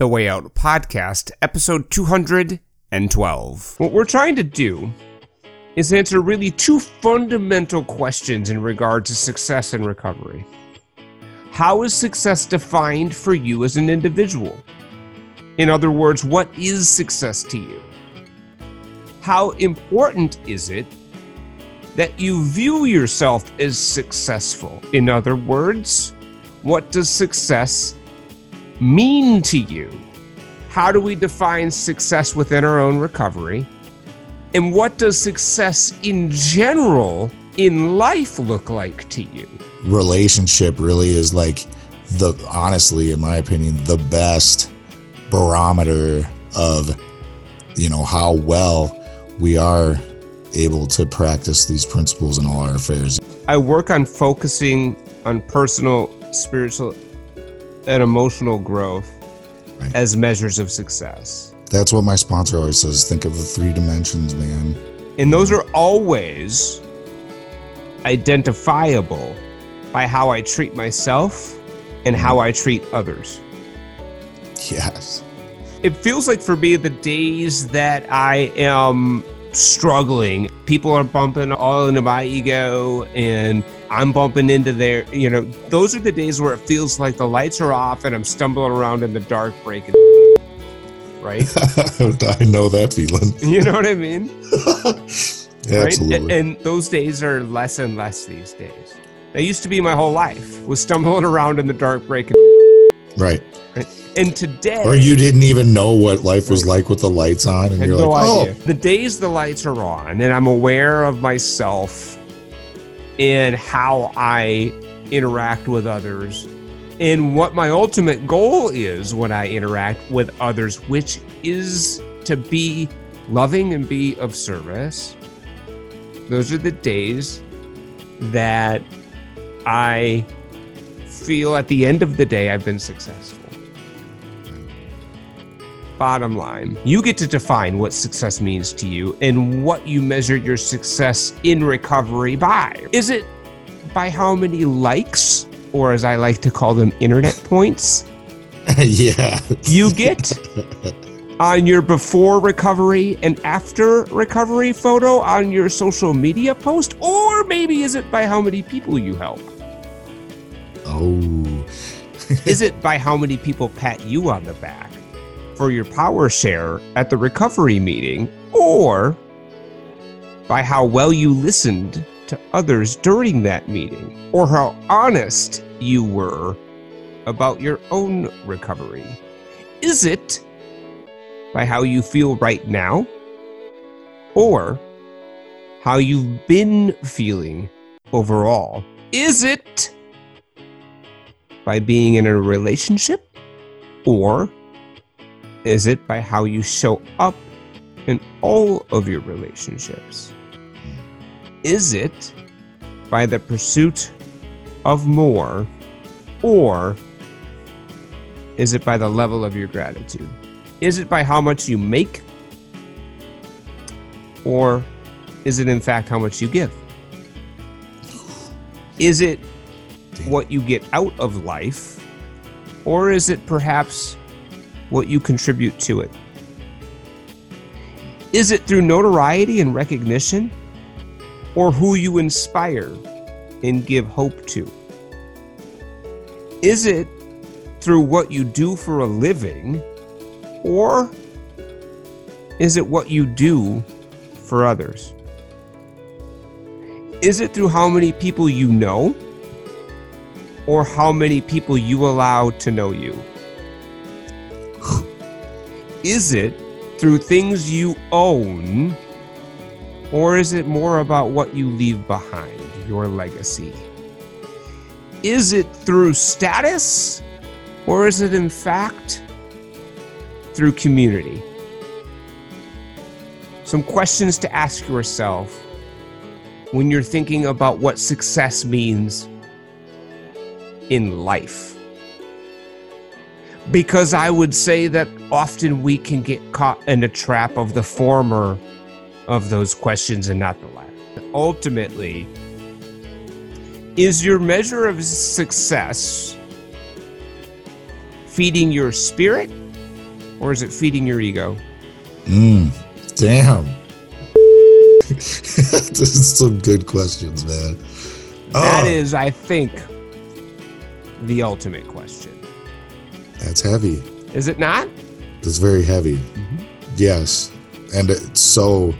The Way Out Podcast, episode 212. What we're trying to do is answer really two fundamental questions in regard to success and recovery. How is success defined for you as an individual? In other words, what is success to you? How important is it that you view yourself as successful? In other words, what does success mean to you? How do we define success within our own recovery? And what does success in general in life look like to you? Relationship really is like the, honestly, in my opinion, the best barometer of, you know, how well we are able to practice these principles in all our affairs. I work on focusing on personal, spiritual, and emotional growth Right. as measures of success. That's what my sponsor always says. Think of the three dimensions, man. And those are always identifiable by how I treat myself and how I treat others. Yes. It feels like for me, the days that I am struggling, people are bumping all into my ego and I'm bumping into there. you know, those are the days where it feels like the lights are off and I'm stumbling around in the dark breaking. Right? I know that feeling. You know what I mean? Right? Absolutely. And those days are less and less these days. That used to be my whole life, was stumbling around in the dark breaking. Right. And today, Or you didn't even know what life was like with the lights on, and you're no like, oh. The days the lights are on, and I'm aware of myself and how I interact with others, and what my ultimate goal is when I interact with others, which is to be loving and be of service. Those are the days that I feel at the end of the day I've been successful. Bottom line, you get to define what success means to you and what you measure your success in recovery by. Is it by how many likes, or as I like to call them, internet points, yeah. you get on your before recovery and after recovery photo on your social media post? Or maybe is it by how many people you help? Oh, Is it by how many people pat you on the back for your power share at the recovery meeting? Or by how well you listened to others during that meeting? Or how honest you were about your own recovery? Is it by how you feel right now? Or how you've been feeling overall? Is it by being in a relationship? Or is it by how you show up in all of your relationships? Is it by the pursuit of more? Or is it by the level of your gratitude? Is it by how much you make? Or is it in fact how much you give? Is it what you get out of life, or is it perhaps what you contribute to it? Is it through notoriety and recognition, or who you inspire and give hope to? Is it through what you do for a living, or is it what you do for others? Is it through how many people you know? or how many people you allow to know you? Is it through things you own, or is it more about what you leave behind, your legacy? Is it through status, or is it in fact through community? Some questions to ask yourself when you're thinking about what success means in life. Because I would say that often we can get caught in a trap of the former of those questions and not the latter. Ultimately, is your measure of success feeding your spirit Or is it feeding your ego? Mm, damn. this is some good questions, man. That Oh, is, I think, the ultimate question. That's heavy. Is it not? It's very heavy. Yes. And it's so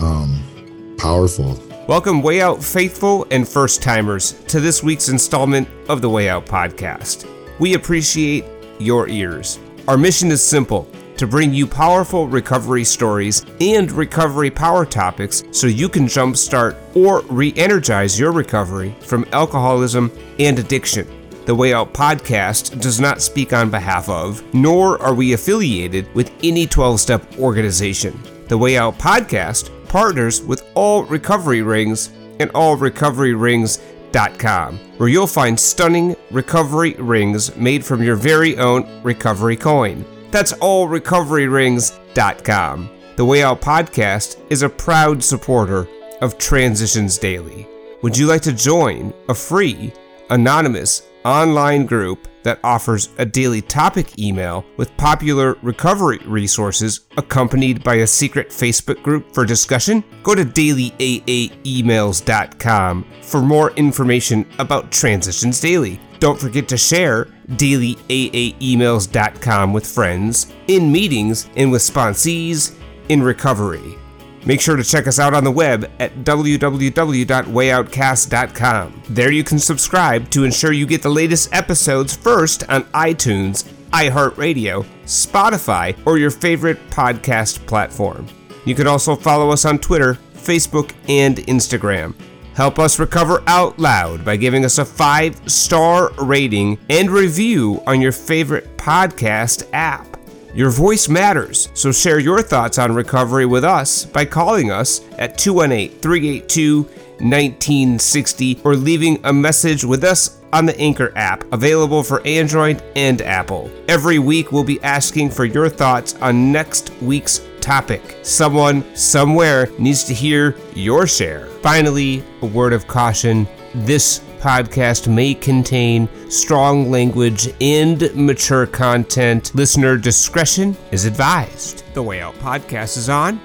um powerful. Welcome, Way Out faithful and first timers, to this week's installment of the Way Out podcast. We appreciate your ears. Our mission is simple to bring you powerful recovery stories and recovery power topics so you can jumpstart or re energize your recovery from alcoholism and addiction. The Way Out podcast does not speak on behalf of, nor are we affiliated with any 12 step organization. The Way Out podcast partners with All Recovery Rings and allrecoveryrings.com, where you'll find stunning recovery rings made from your very own recovery coin. That's allrecoveryrings.com. The Way Out podcast is a proud supporter of Transitions Daily. Would you like to join a free, anonymous online group that offers a daily topic email with popular recovery resources accompanied by a secret Facebook group for discussion? Go to dailyaaemails.com for more information about Transitions Daily. Don't forget to share dailyaaemails.com with friends, in meetings, and with sponsees in recovery. Make sure to check us out on the web at www.wayoutcast.com. There you can subscribe to ensure you get the latest episodes first on iTunes, iHeartRadio, Spotify, or your favorite podcast platform. You can also follow us on Twitter, Facebook, and Instagram. Help us recover out loud by giving us a five star rating and review on your favorite podcast app. Your voice matters, so share your thoughts on recovery with us by calling us at 218 382 1960 or leaving a message with us on the Anchor app, available for Android and Apple. Every week, we'll be asking for your thoughts on next week's topic. Someone, somewhere, needs to hear your share. Finally, a word of caution this podcast may contain strong language and mature content. Listener discretion is advised. The Way Out podcast is on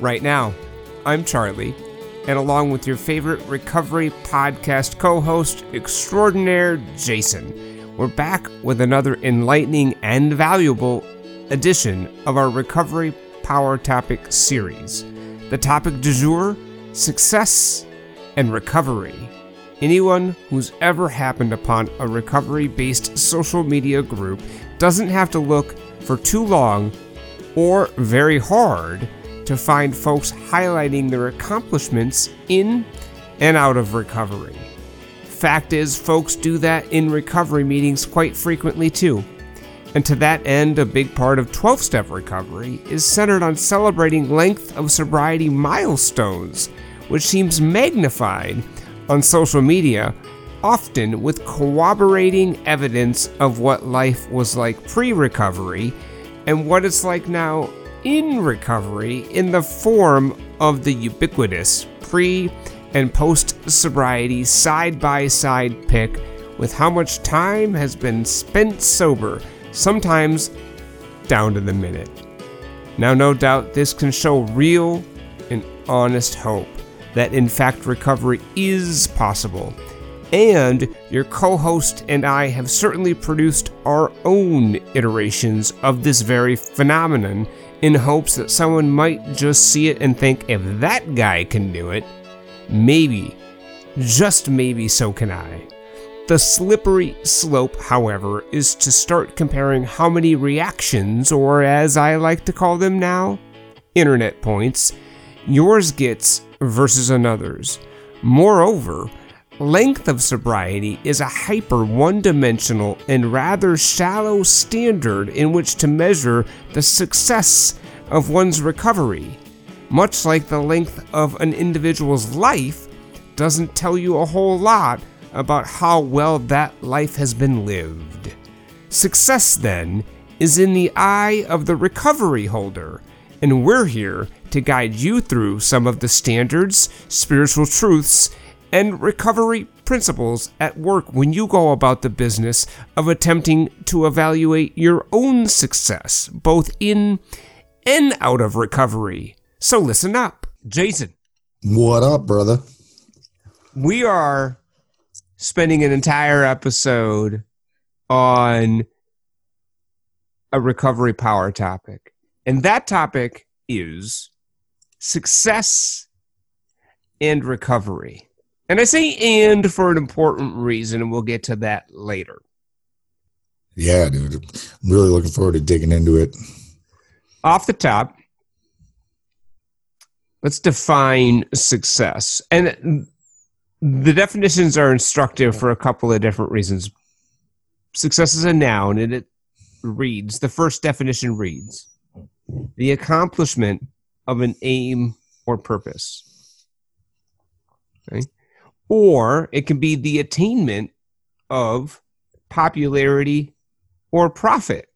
right now. I'm Charlie, and along with your favorite recovery podcast co host extraordinaire, Jason, we're back with another enlightening and valuable edition of our Recovery Power Topic series. The topic du jour success and recovery. Anyone who's ever happened upon a recovery based social media group doesn't have to look for too long or very hard to find folks highlighting their accomplishments in and out of recovery. Fact is, folks do that in recovery meetings quite frequently too. And to that end, a big part of 12 step recovery is centered on celebrating length of sobriety milestones, which seems magnified on social media, often with corroborating evidence of what life was like pre recovery and what it's like now in recovery in the form of the ubiquitous pre and post sobriety side by side pic with how much time has been spent sober, sometimes down to the minute. Now, no doubt this can show real and honest hope that in fact recovery is possible. And your co host and I have certainly produced our own iterations of this very phenomenon in hopes that someone might just see it and think, if that guy can do it, maybe, just maybe, so can I. The slippery slope, however, is to start comparing how many reactions, or as I like to call them now, internet points, yours gets versus another's. Moreover, length of sobriety is a hyper one dimensional and rather shallow standard in which to measure the success of one's recovery. Much like the length of an individual's life doesn't tell you a whole lot about how well that life has been lived. Success, then, is in the eye of the recovery holder, and we're here to guide you through some of the standards, spiritual truths, and recovery principles at work when you go about the business of attempting to evaluate your own success, both in and out of recovery. So listen up. Jason. What up, brother? We are spending an entire episode on a recovery power topic. And that topic is success and recovery. And I say and for an important reason, and we'll get to that later. Yeah, dude. I'm really looking forward to digging into it. Off the top, let's define success. And the definitions are instructive for a couple of different reasons. Success is a noun, and it reads the first definition reads the accomplishment of an aim or purpose. Okay? Or it can be the attainment of popularity or profit.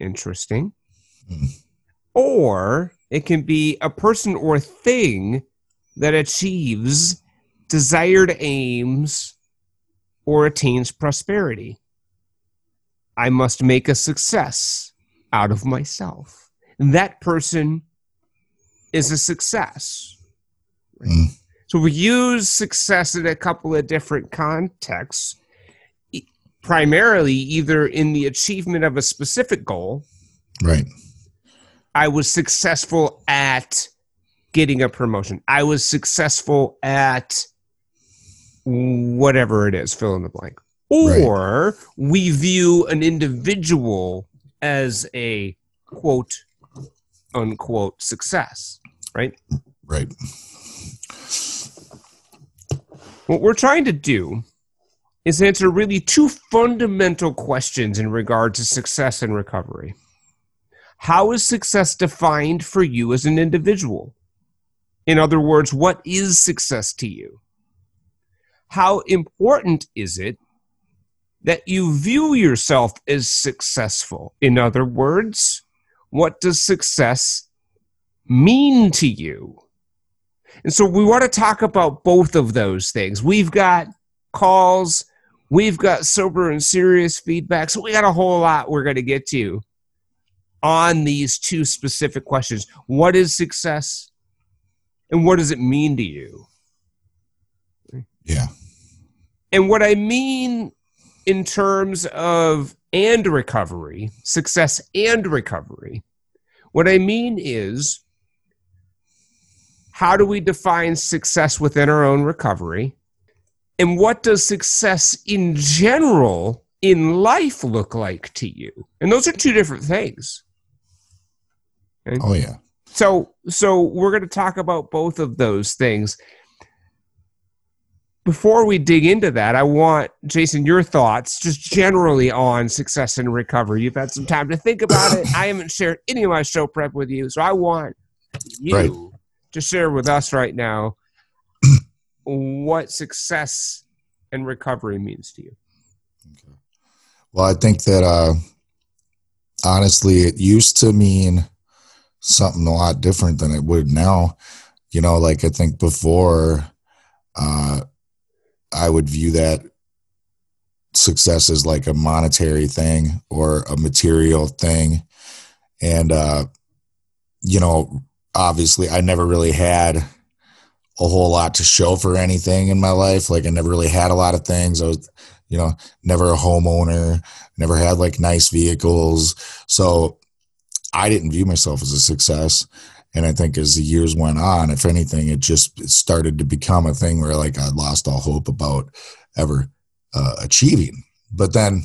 Interesting. Mm. Or it can be a person or thing that achieves desired aims or attains prosperity. I must make a success out of myself. That person is a success. Mm. So we use success in a couple of different contexts, primarily either in the achievement of a specific goal. Right. I was successful at getting a promotion. I was successful at whatever it is, fill in the blank. Or right. we view an individual as a quote unquote success, right? Right. What we're trying to do is answer really two fundamental questions in regard to success and recovery. How is success defined for you as an individual? In other words, what is success to you? How important is it that you view yourself as successful? In other words, what does success mean to you? And so we want to talk about both of those things. We've got calls, we've got sober and serious feedback. So we got a whole lot we're going to get to on these two specific questions What is success? And what does it mean to you? Yeah. And what I mean in terms of and recovery, success and recovery, what I mean is how do we define success within our own recovery? And what does success in general in life look like to you? And those are two different things. Okay? Oh yeah. So so we're going to talk about both of those things. Before we dig into that, I want Jason your thoughts just generally on success and recovery. You've had some time to think about it. I haven't shared any of my show prep with you, so I want you right. to share with us right now what success and recovery means to you. Okay. Well, I think that uh, honestly, it used to mean something a lot different than it would now. You know, like I think before, uh, I would view that success as like a monetary thing or a material thing. And, uh, you know, obviously, I never really had a whole lot to show for anything in my life. Like, I never really had a lot of things. I was, you know, never a homeowner, never had like nice vehicles. So, I didn't view myself as a success. And I think as the years went on, if anything, it just started to become a thing where like I lost all hope about ever uh, achieving. But then,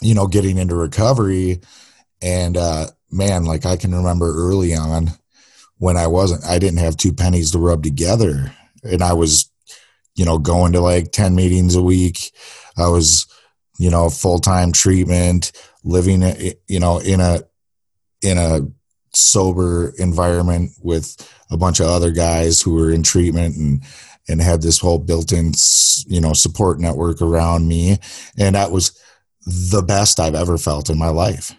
you know, getting into recovery and uh, man, like I can remember early on when I wasn't, I didn't have two pennies to rub together. And I was, you know, going to like 10 meetings a week. I was, you know, full time treatment, living, you know, in a, in a sober environment with a bunch of other guys who were in treatment and and had this whole built-in you know support network around me and that was the best I've ever felt in my life.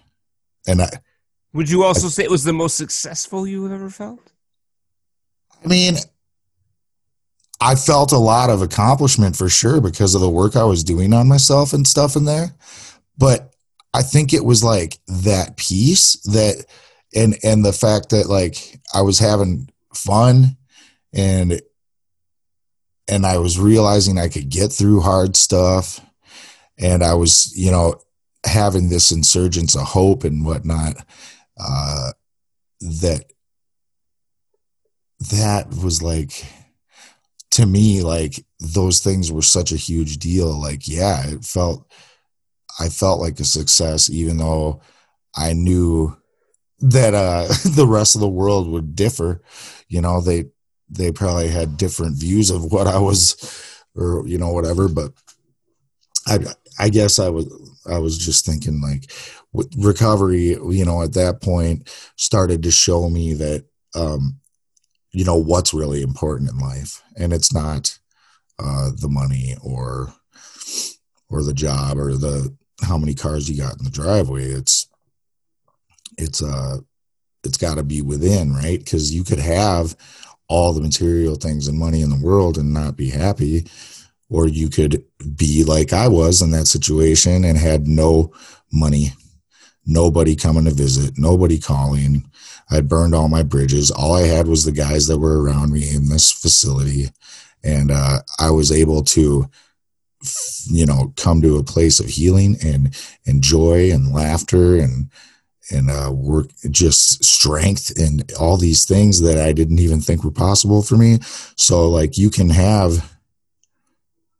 And I, would you also I, say it was the most successful you have ever felt? I mean, I felt a lot of accomplishment for sure because of the work I was doing on myself and stuff in there. But I think it was like that piece that and and the fact that like I was having fun and and I was realizing I could get through hard stuff and I was, you know, having this insurgence of hope and whatnot, uh, that that was like to me like those things were such a huge deal. Like yeah it felt i felt like a success even though i knew that uh the rest of the world would differ. You know they they probably had different views of what i was or you know whatever but i i guess i was i was just thinking like recovery you know at that point started to show me that um you know what's really important in life. And it's not uh, the money or or the job or the how many cars you got in the driveway. It's it's uh it's got to be within right because you could have all the material things and money in the world and not be happy or you could be like I was in that situation and had no money nobody coming to visit nobody calling I'd burned all my bridges. All I had was the guys that were around me in this facility. And uh, I was able to, you know, come to a place of healing and, and joy and laughter and, and uh, work just strength and all these things that I didn't even think were possible for me. So like you can have,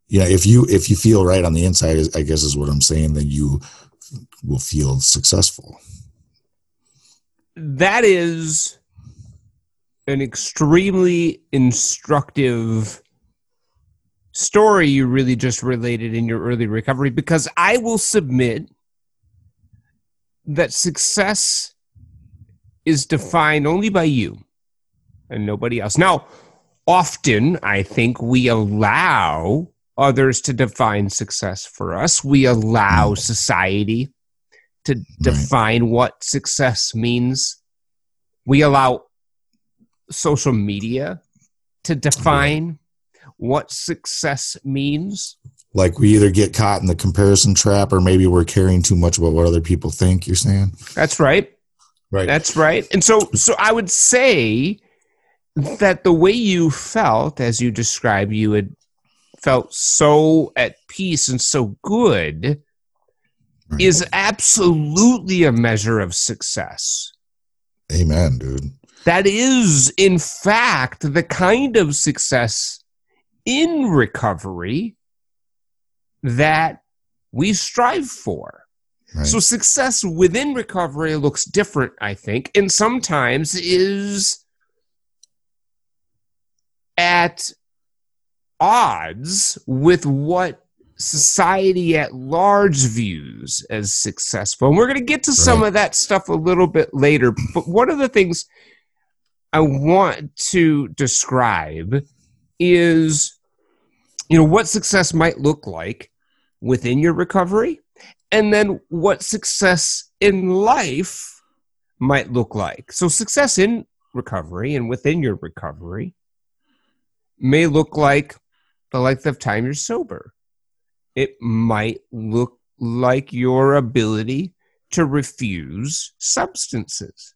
you know, if you if you feel right on the inside, I guess is what I'm saying, then you will feel successful that is an extremely instructive story you really just related in your early recovery because I will submit that success is defined only by you and nobody else. Now, often I think we allow others to define success for us, we allow society to right. define what success means. We allow social media to define what success means. Like we either get caught in the comparison trap or maybe we're caring too much about what other people think, you're saying? That's right. Right. That's right. And so so I would say that the way you felt as you described you had felt so at peace and so good right. is absolutely a measure of success. Amen, dude. That is, in fact, the kind of success in recovery that we strive for. Right. So, success within recovery looks different, I think, and sometimes is at odds with what society at large views as successful. And we're going to get to some of that stuff a little bit later. But one of the things I want to describe is, you know, what success might look like within your recovery, and then what success in life might look like. So, success in recovery and within your recovery may look like the length of time you're sober it might look like your ability to refuse substances.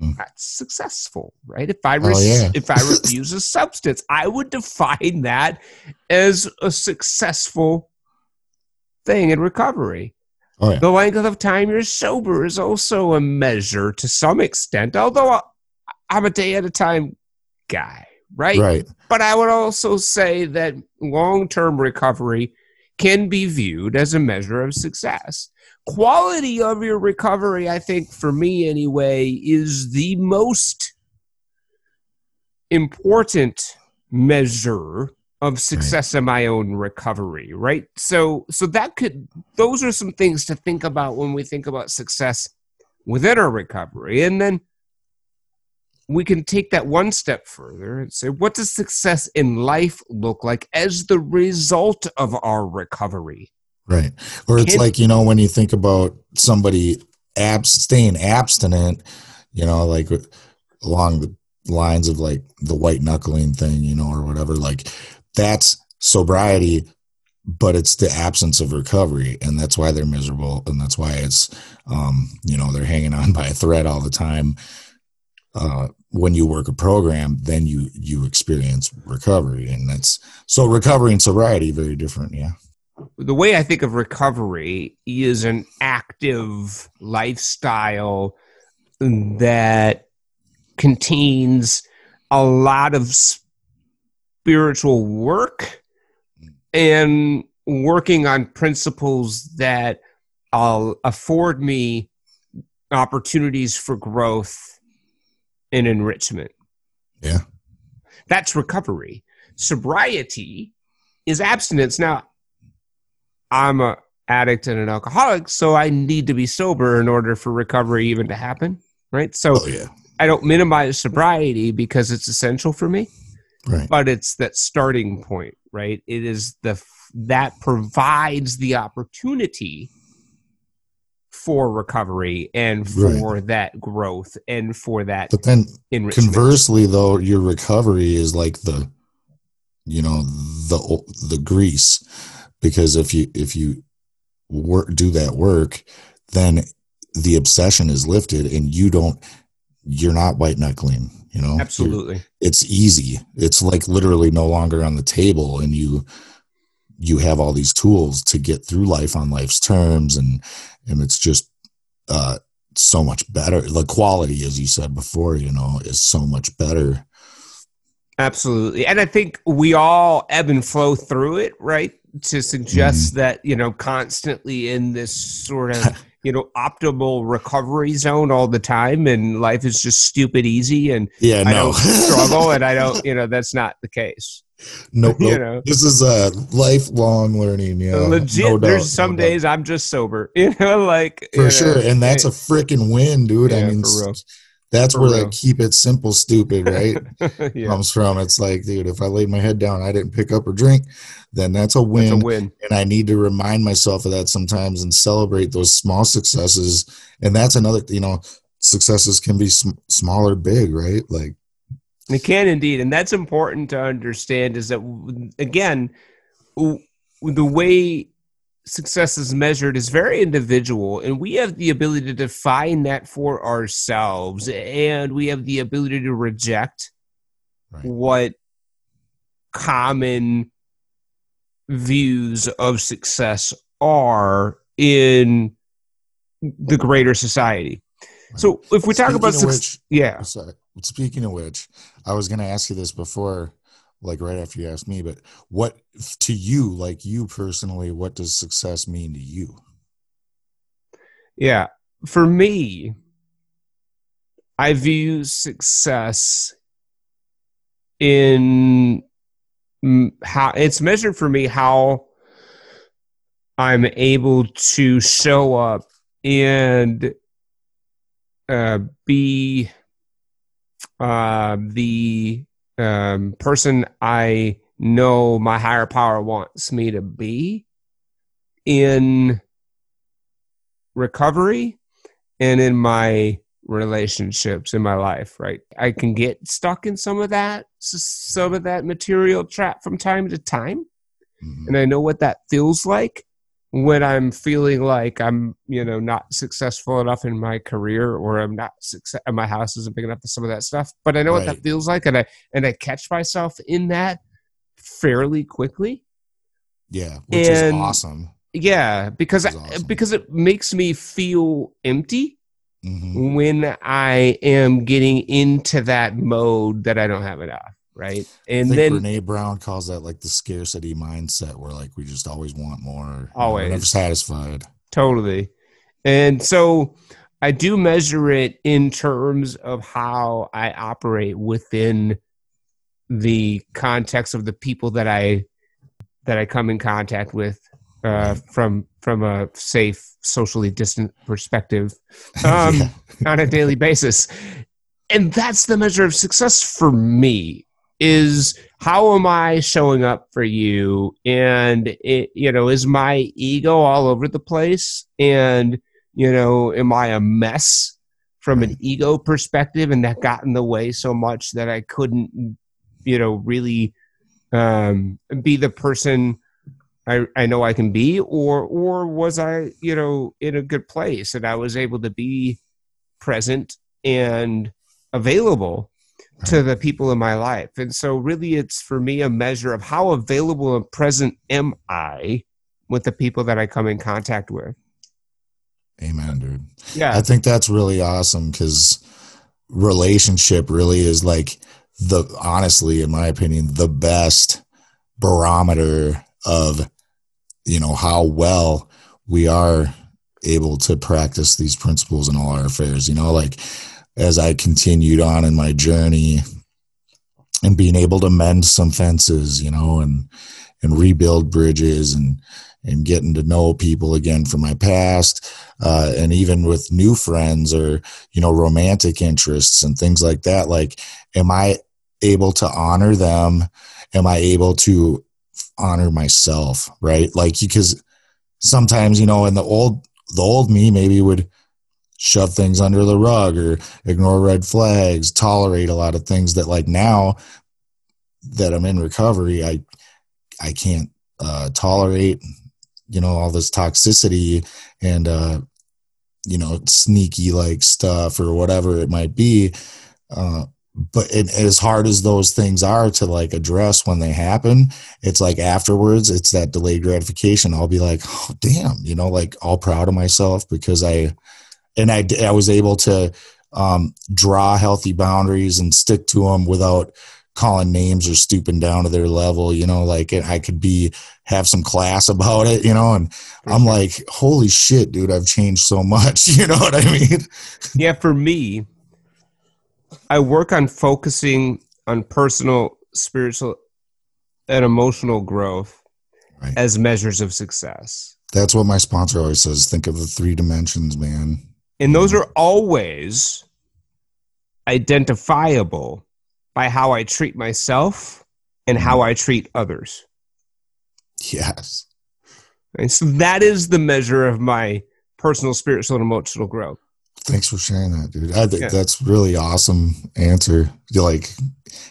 Mm. That's successful, right? If I re- oh, yeah. if I refuse a substance, I would define that as a successful thing in recovery. Oh, yeah. The length of time you're sober is also a measure to some extent, although I'm a day at a time guy, right? Right. But I would also say that long term recovery can be viewed as a measure of success. Quality of your recovery, I think, for me anyway, is the most important measure of success right. in my own recovery right so so that could those are some things to think about when we think about success within our recovery and then we can take that one step further and say, what does success in life look like as the result of our recovery? Right. Or it's can, like, you know, when you think about somebody ab- staying abstinent, you know, like along the lines of like the white knuckling thing, you know, or whatever. Like that's sobriety, but it's the absence of recovery, and that's why they're miserable, and that's why it's, um, you know, they're hanging on by a thread all the time. Uh, when you work a program, then you you experience recovery, and that's so recovery and sobriety very different. Yeah. The way I think of recovery is an active lifestyle that contains a lot of spiritual work and working on principles that uh, afford me opportunities for growth and enrichment. Yeah. That's recovery. Sobriety is abstinence. Now, I'm a addict and an alcoholic, so I need to be sober in order for recovery even to happen, right? So Oh yeah. I don't minimize sobriety because it's essential for me, Right. but it's that starting point, right? It is the that provides the opportunity for recovery and for that growth and for that But then conversely, though, your recovery is like the, you know, the the grease, because if you if you work do that work, then the obsession is lifted, and you don't, you're not white knuckling. You know, Absolutely. it's easy. It's like literally no longer on the table, and you you have all these tools to get through life on life's terms, and and it's just uh, so much better. The quality, as you said before, you know, is so much better. Absolutely. And I think we all ebb and flow through it, right? To suggest Mm-hmm. that, you know, constantly in this sort of, you know, optimal recovery zone all the time and life is just stupid easy and Yeah, I no don't struggle and I don't, you know, that's not the case. nope, You nope. know. This is a lifelong learning. Yeah, Legit, no doubt, there's some no doubt. days I'm just sober, you know, like for you sure, know, and that's a freaking win, dude. I mean. That's For where real. that keep it simple, stupid, right? yeah, comes from. It's like, dude, if I laid my head down, I didn't pick up or drink, then that's a win. that's a win. and I need to remind myself of that sometimes and celebrate those small successes. And that's another, you know, successes can be sm- small or big, right? Like, It can indeed, and that's important to understand. Is that again, the way success is measured is very individual, and we have the ability to define that for ourselves, and we have the ability to reject Right. what common views of success are in the greater society. So, if we talk about success, yeah, sorry, speaking of which, I was going to ask you this before, like right after you asked me, but what to you, like you personally, what does success mean to you? Yeah. For me, I view success in how it's measured for me how I'm able to show up and uh, be uh, the um, person I know my higher power wants me to be in recovery and in my relationships in my life right i can get stuck in some of that some of that material trap from time to time Mhm. and i know what that feels like when i'm feeling like i'm you know not successful enough in my career or i'm not success my house isn't big enough for some of that stuff but i know what that feels like and i and i catch myself in that fairly quickly Yeah, which is awesome. yeah because I, awesome. because it makes me feel empty hmm when I am getting into that mode that I don't have enough, right? And then Brene Brown calls that like the scarcity mindset, where like we just always want more, you know, Always. never satisfied. totally. And so I do measure it in terms of how I operate within the context of the people that I that I come in contact with uh, from from a safe, socially distant perspective. Um, Yeah. on a daily basis. And that's the measure of success for me is how am I showing up for you? And it, you know, is my ego all over the place? And, you know, am I a mess from an ego perspective and that got in the way so much that I couldn't, you know, really um, be the person I, I know I can be, or or was I, you know, in a good place and I was able to be present and available to the people in my life. And so really it's for me a measure of how available and present am I with the people that I come in contact with. Amen, dude. Yeah. I think that's really awesome because relationship really is like the honestly, in my opinion, the best barometer of you know how well we are able to practice these principles in all our affairs. You know, like as I continued on in my journey and being able to mend some fences, you know, and and rebuild bridges and and getting to know people again from my past uh, and even with new friends or you know romantic interests and things like that like am i able to honor them? Am i able to honor myself right? Like because sometimes you know in the old the old me maybe would shove things under the rug or ignore red flags tolerate a lot of things that like now that i'm in recovery i i can't uh, tolerate you know all this toxicity and uh you know sneaky like stuff or whatever it might be. Uh but it, as hard as those things are to like address when they happen it's like afterwards it's that delayed gratification. I'll be like oh damn you know like all proud of myself because i and i i was able to um draw healthy boundaries and stick to them without calling names or stooping down to their level you know like i could be have some class about it you know and i'm like holy shit dude i've changed so much you know what i mean yeah, for me, I work on focusing on personal, spiritual, and emotional growth Right. as measures of success. that's what my sponsor always says think of the three dimensions man And those are always identifiable by how I treat myself and how mm-hmm. I treat others. yes And so that is the measure of my personal, spiritual, and emotional growth. thanks for sharing that dude i think Yeah. that's really awesome answer you like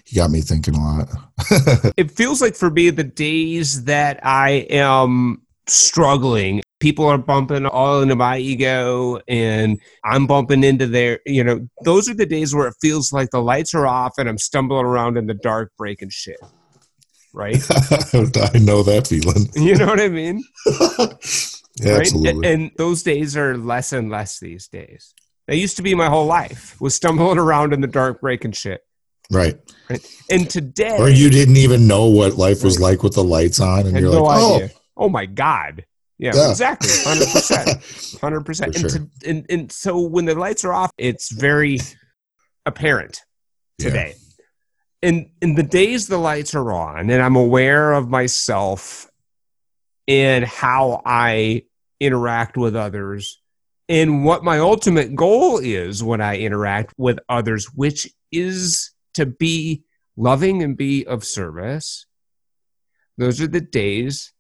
you got me thinking a lot It feels like for me, the days that I am struggling, people are bumping all into my ego and I'm bumping into their, you know, those are the days where it feels like the lights are off and I'm stumbling around in the dark breaking shit. Right? i know that feeling You know what I mean? Right? absolutely And those days are less and less these days. That used to be my whole life was stumbling around in the dark breaking shit. right right. And today or you didn't even know what life was like with the lights on and you're no like oh idea. Oh Oh my god. Yeah, Yeah. exactly. Hundred percent. Hundred percent. And sure. to and, and so when the lights are off, it's very apparent Yeah. today. In in the days the lights are on and I'm aware of myself and how I interact with others and what my ultimate goal is when I interact with others, which is to be loving and be of service. Those are the days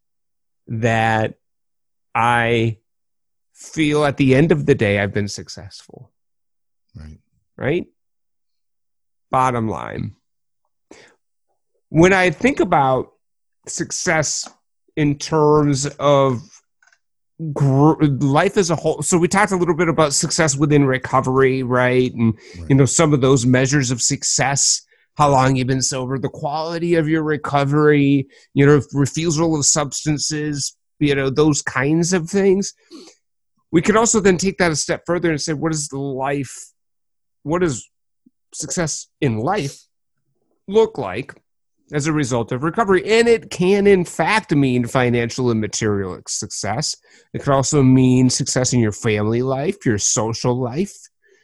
that I feel at the end of the day I've been successful, right right? Bottom line. When I think about success in terms of gr- life as a whole, so we talked a little bit about success within recovery, right? And Right. you know some of those measures of success how long you've been sober the quality of your recovery you know refusal of substances you know those kinds of things. We could also then take that a step further and say what is life what does success in life look like as a result of recovery? And it can in fact mean financial and material success. It could also mean success in your family life your social life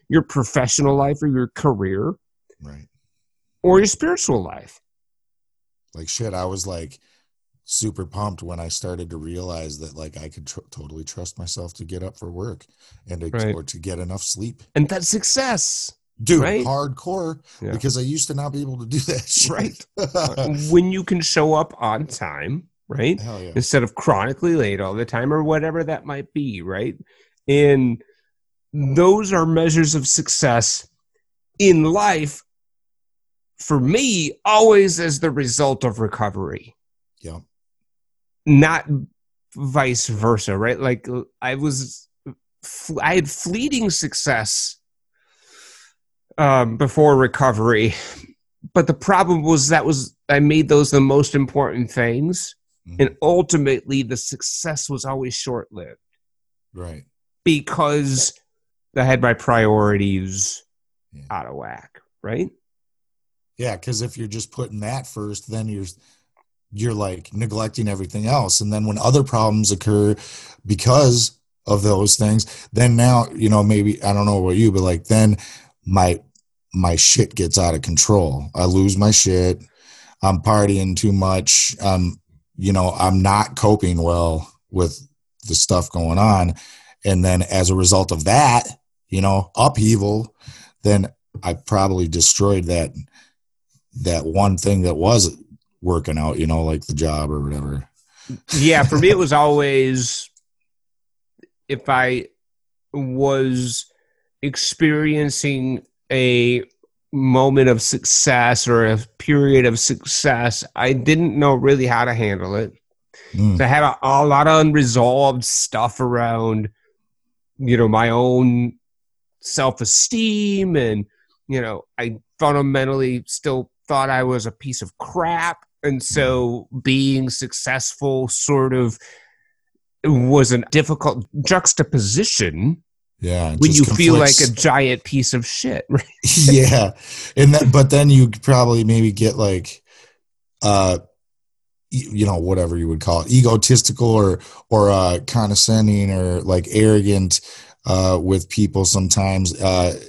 your professional life or your career. Right or your spiritual life. like shit i was like super pumped when i started to realize that like i could tr- totally trust myself to get up for work and to, Right. or to get enough sleep And that's success, dude Right. hardcore Yeah. because i used to not be able to do that shit. Right. Uh, when you can show up on time, right? hell yeah Instead of chronically late all the time or whatever that might be, right? And those are measures of success in life for me always as the result of recovery Yeah. not vice versa right like i was i had fleeting success um, before recovery but the problem was that was i made those the most important things Mhm. and ultimately the success was always short-lived Right. because i had my priorities Yeah. out of whack right Yeah, because if you're just putting that first, then you're you're like neglecting everything else. And then when other problems occur because of those things, then now, you know, maybe I don't know about you, but like then my my shit gets out of control. I lose my shit. I'm partying too much. Um, you know, I'm not coping well with the stuff going on. And then as a result of that, you know, upheaval, then I probably destroyed that that one thing that was working out, you know, like the job or whatever. yeah for me it was always if i was experiencing a moment of success or a period of success i didn't know really how to handle it Mm, So I had a, a lot of unresolved stuff around, you know, my own self esteem. And, you know, I fundamentally still thought I was a piece of crap. And so being successful sort of was a difficult juxtaposition yeah. when you just feel like a giant piece of shit. Right? yeah. And that, but then you probably maybe get like, uh, you know, whatever you would call it, egotistical or, or, uh, condescending or like arrogant, uh, with people sometimes, uh,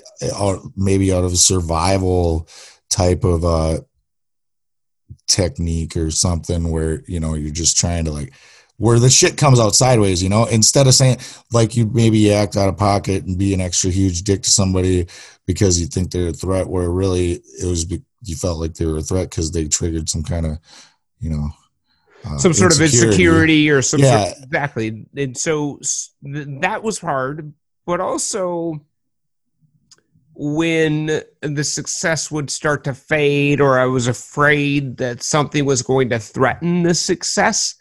or maybe out of survival type of, uh, technique or something where, you know, you're just trying to like, where the shit comes out sideways, you know, instead of saying like you maybe act out of pocket and be an extra huge dick to somebody because you think they're a threat, where really it was be- you felt like they were a threat because they triggered some kind of, you know, uh, some sort of insecurity. or some Yeah. sort exactly. And so th- that was hard but also when the success would start to fade or i was afraid that something was going to threaten the success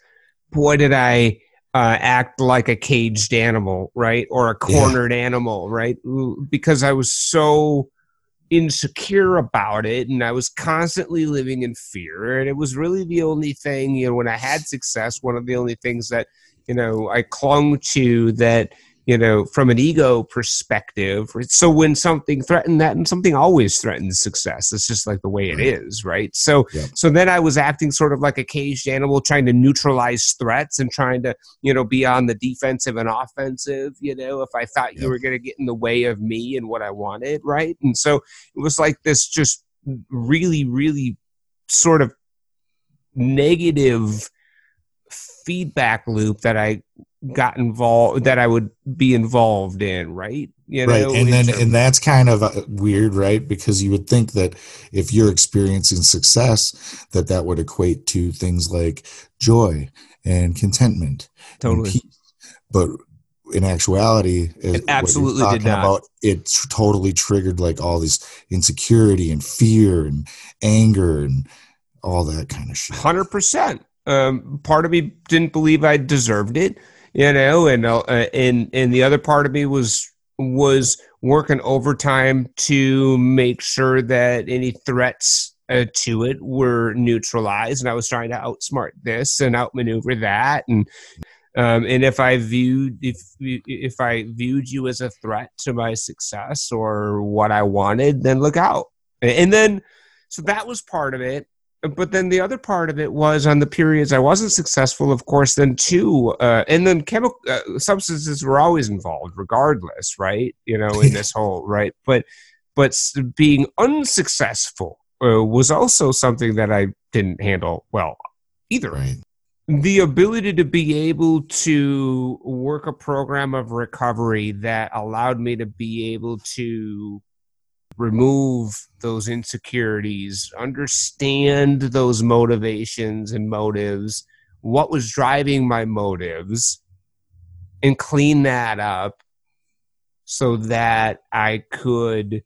boy did i uh, act like a caged animal right? Or a Yeah. cornered animal right? Because i was so insecure about it and I was constantly living in fear. And it was really the only thing you know when I had success one of the only things that you know I clung to that you know from an ego perspective so when something threatened that and something always threatens success it's just like the way it is right? So so then I was acting sort of like a caged animal trying to neutralize threats and trying to you know be on the defensive and offensive you know if I thought you were going to get in the way of me and what I wanted right? And so it was like this just really really sort of negative feedback loop that i got involved that i would be involved in right you right know, and then and that's kind of uh, weird right because you would think that if you're experiencing success that that would equate to things like joy and contentment and totally peace. but in actuality It absolutely did not. about it totally triggered like all this insecurity and fear and anger and all that kind of shit Hundred percent. Um, part of me didn't believe I deserved it, you know, and uh, and and the other part of me was was working overtime to make sure that any threats uh, to it were neutralized, and I was trying to outsmart this and outmaneuver that, and um, and if I viewed if if I viewed you as a threat to my success or what I wanted, then look out. And then so that was part of it but then the other part of it was on the periods I wasn't successful, of course, then too, uh, and then chemical uh, substances were always involved, regardless, right? You know, in this whole right, but but being unsuccessful uh, was also something that I didn't handle well either. right The ability to be able to work a program of recovery that allowed me to be able to remove those insecurities, understand those motivations and motives, what was driving my motives, and clean that up so that I could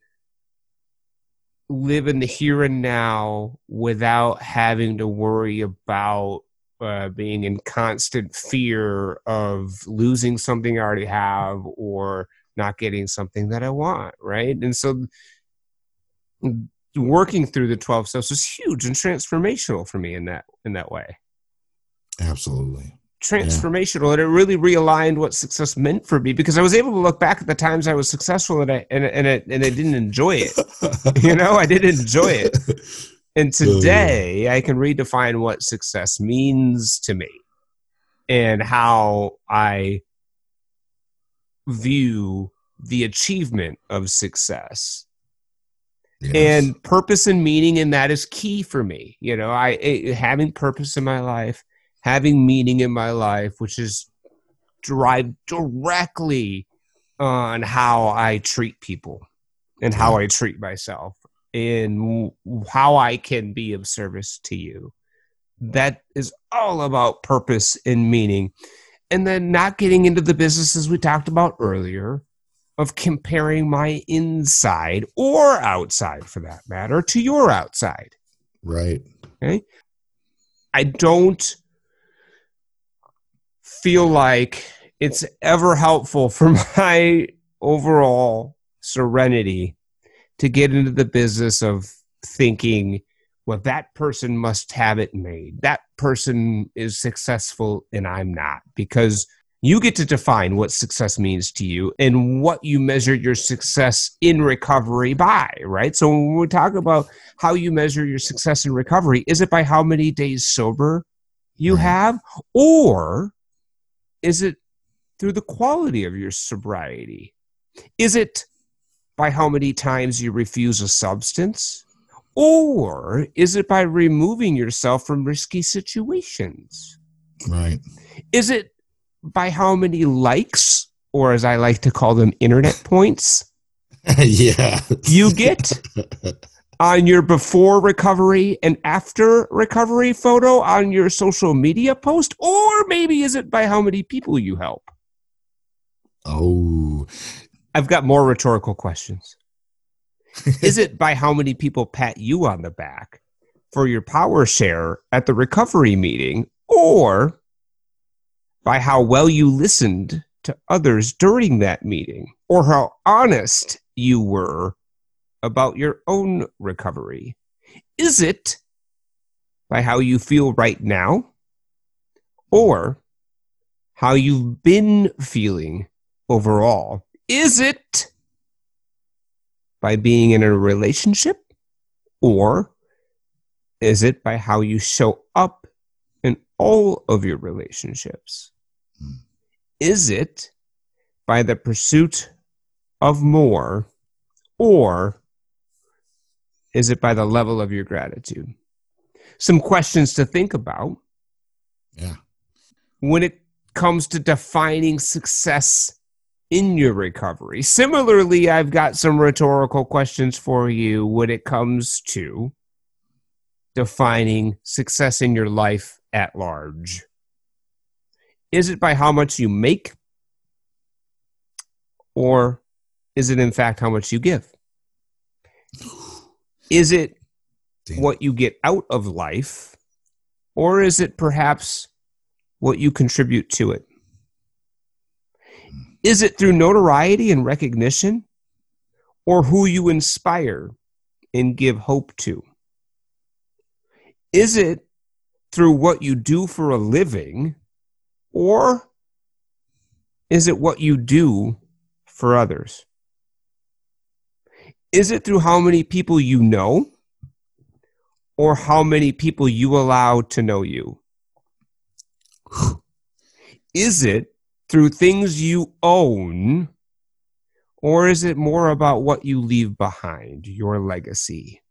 live in the here and now without having to worry about uh, being in constant fear of losing something I already have or not getting something that I want, right? And so working through the 12 steps was huge and transformational for me in that in that way. Absolutely transformational yeah. and it really realigned what success meant for me because I was able to look back at the times I was successful and I and and it, and I didn't enjoy it. you know, I didn't enjoy it. And oh, today I can redefine what success means to me and how I view the achievement of success. Yes. And purpose and meaning and that is key for me. You know, I it, having purpose in my life having meaning in my life, which is drive directly on how I treat people and how I treat myself and how I can be of service to you. That is all about purpose and meaning. And then not getting into the businesses we talked about earlier of comparing my inside or outside for that matter to your outside. Right. Okay. I don't feel like it's ever helpful for my overall serenity to get into the business of thinking, well, that person must have it made. That person is successful and I'm not. Because you get to define what success means to you and what you measure your success in recovery by, right? So when we talk about how you measure your success in recovery, is it by how many days sober you mm-hmm. have? Or is it through the quality of your sobriety? Is it by how many times you refuse a substance? Or is it by removing yourself from risky situations? Right. Is it by how many likes, or as I like to call them, internet points? yeah. You get on your before recovery and after recovery photo on your social media post? Or maybe is it by how many people you help? Oh. I've got more rhetorical questions. is it by how many people pat you on the back for your power share at the recovery meeting? Or by how well you listened to others during that meeting? Or how honest you were about your own recovery? Is it by how you feel right now or how you've been feeling overall? Is it by being in a relationship or is it by how you show up in all of your relationships? Is it by the pursuit of more or is it by the level of your gratitude? Some questions to think about. Yeah. When it comes to defining success in your recovery. Similarly, I've got some rhetorical questions for you when it comes to defining success in your life at large. Is it by how much you make? Or is it, in fact, how much you give? Is it Damn. what you get out of life, or is it perhaps what you contribute to it? Is it through notoriety and recognition, or who you inspire and give hope to? Is it through what you do for a living, or is it what you do for others? Is it through how many people you know or how many people you allow to know you? Is it through things you own or is it more about what you leave behind, your legacy?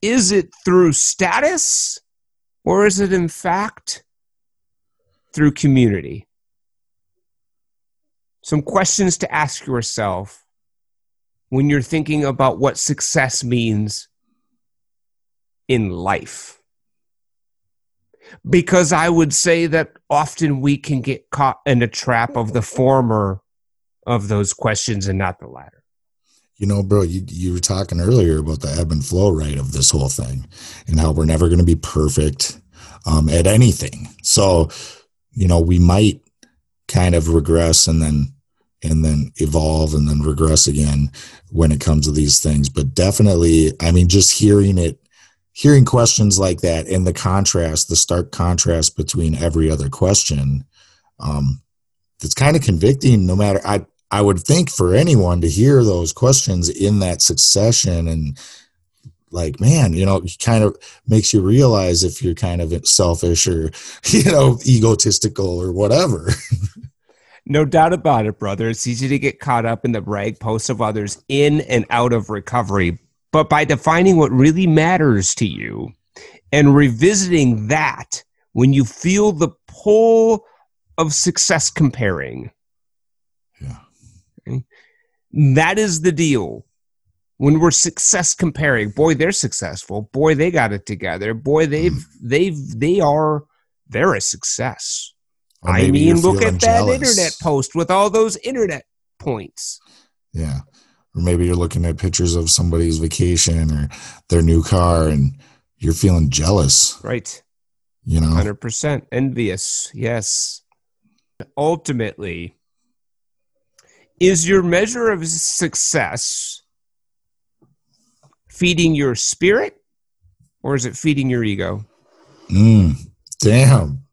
Is it through status or is it in fact through community? Some questions to ask yourself when you're thinking about what success means in life. Because I would say that often we can get caught in a trap of the former of those questions and not the latter. You know, bro, you, you were talking earlier about the ebb and flow, right, of this whole thing and how we're never going to be perfect um, at anything. So, you know, we might kind of regress and then and then evolve and then regress again when it comes to these things. But definitely, I mean, just hearing it, hearing questions like that and the contrast, the stark contrast between every other question, um, it's kind of convicting no matter I I would think for anyone to hear those questions in that succession and like man you know kind of makes you realize if you're kind of selfish or you know egotistical or whatever. No doubt about it brother. It's easy to get caught up in the brag posts of others in and out of recovery. But by defining what really matters to you and revisiting that when you feel the pull of success comparing yeah. okay, that is the deal when we're success comparing boy they're successful. Boy they got it together. Boy they've mm. they've they are they're a success. I mean look at that internet post with all those internet points. Yeah. Or maybe you're looking at pictures of somebody's vacation or their new car and you're feeling jealous. Right. You know? 100% envious. Yes. Ultimately is your measure of success feeding your spirit or is it feeding your ego? Mm, damn.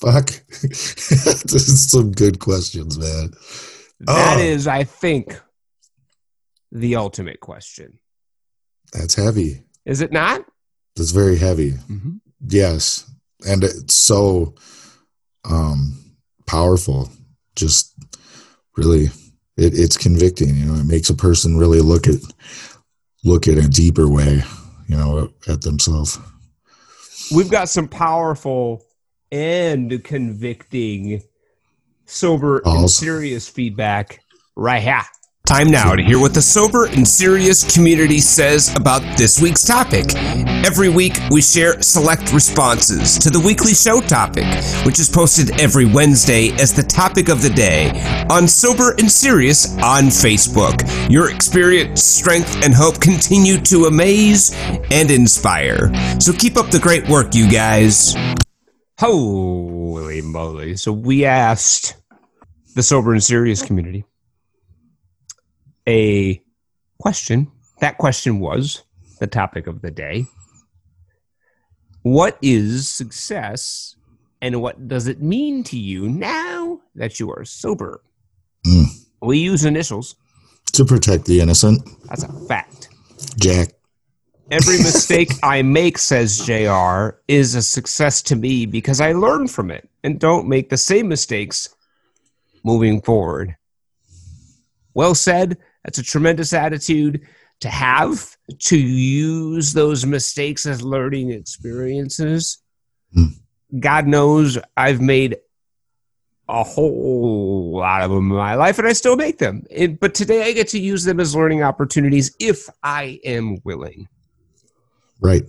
Fuck. this is some good questions, man. That oh. is, I think, the ultimate question. That's heavy. Is it not? It's very heavy. Mm-hmm. Yes. And it's so um powerful. Just really it, it's convicting, you know, it makes a person really look at look at a deeper way, you know, at themselves. We've got some powerful and convicting, sober and serious feedback right here. Time now to hear what the sober and serious community says about this week's topic. Every week, we share select responses to the weekly show topic, which is posted every Wednesday as the topic of the day on Sober and Serious on Facebook. Your experience, strength, and hope continue to amaze and inspire. So keep up the great work, you guys. Holy moly. So we asked the Sober and Serious community a question. That question was the topic of the day. What is success and what does it mean to you now that you are sober? Mm. We use initials to protect the innocent. That's a fact. Jack. Every mistake I make, says JR, is a success to me because I learn from it and don't make the same mistakes moving forward. Well said. That's a tremendous attitude to have, to use those mistakes as learning experiences. Mm. God knows I've made a whole lot of them in my life and I still make them. It, but today I get to use them as learning opportunities if I am willing. Right.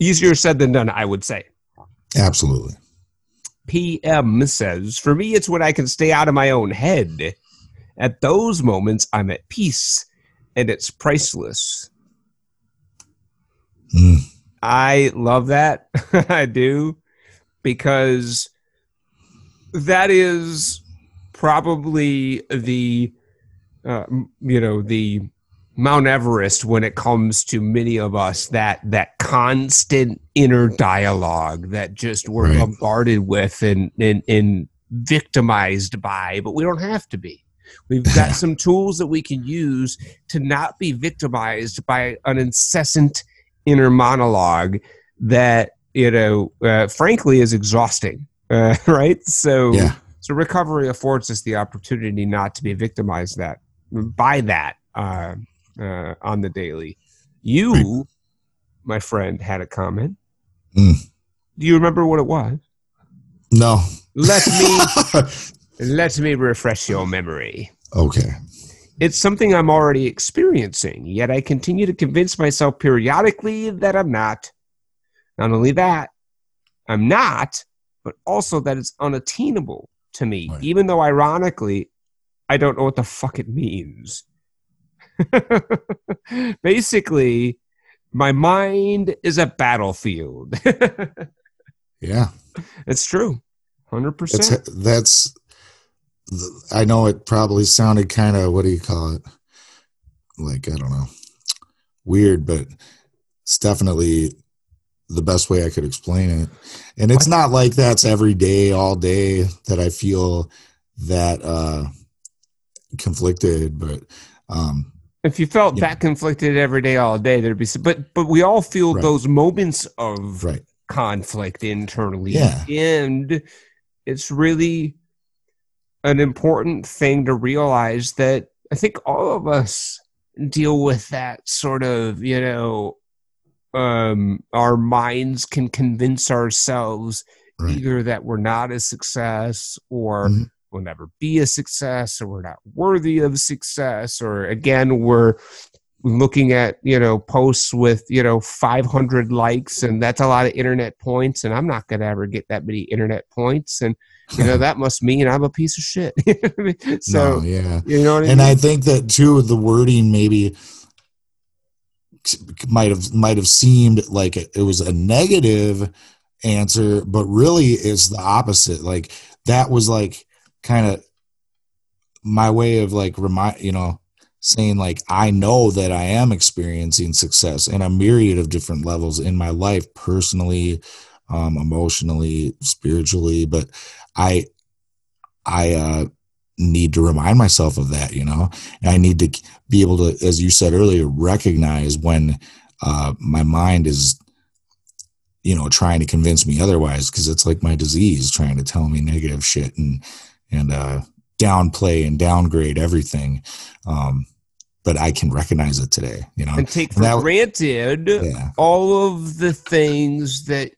Easier said than done, I would say. Absolutely. PM says, For me, it's when I can stay out of my own head at those moments, I'm at peace and it's priceless. Mm. I love that. I do because that is probably the uh, you know the Mount Everest when it comes to many of us that that constant inner dialogue that just we're right. bombarded with and, and and victimized by, but we don't have to be. We've got some tools that we can use to not be victimized by an incessant inner monologue that you know, uh, frankly, is exhausting. Uh, right? So, yeah. so recovery affords us the opportunity not to be victimized that by that uh, uh on the daily. You, my friend, had a comment. Mm. Do you remember what it was? No. Let me Let me refresh your memory. Okay. It's something I'm already experiencing, yet I continue to convince myself periodically that I'm not. Not only that, I'm not, but also that it's unattainable to me, right. even though ironically, I don't know what the fuck it means. Basically, my mind is a battlefield. Yeah. it's true. 100%. That's that's. I know it probably sounded kind of what do you call it? Like I don't know, weird, but it's definitely the best way I could explain it. And it's not like that's every day, all day that I feel that uh conflicted, but um if you felt Yeah. that conflicted every day, all day, there'd be. But but we all feel Right. those moments of right. conflict internally, Yeah. and it's really an important thing to realize that I think all of us deal with that sort of you know um our minds can convince ourselves Right. either that we're not a success or Mhm. we'll never be a success or we're not worthy of success or again we're looking at you know posts with you know 500 likes and that's a lot of internet points and i'm not going to ever get that many internet points and you know that must mean i'm a piece of shit so no, yeah. you know what i and mean I think that too the wording maybe might have might have seemed like it it was a negative answer, but really it's the opposite. Like that was like kind of my way of like remind you know saying like I know that I am experiencing success in a myriad of different levels in my life, personally, um, emotionally, spiritually, but I I uh need to remind myself of that, you know. And I need to be able to, as you said earlier, recognize when uh, my mind is, you know, trying to convince me otherwise, because it's like my disease trying to tell me negative shit and and uh, downplay and downgrade everything. Um, but I can recognize it today, you know. and take for And that- granted Yeah, all of the things that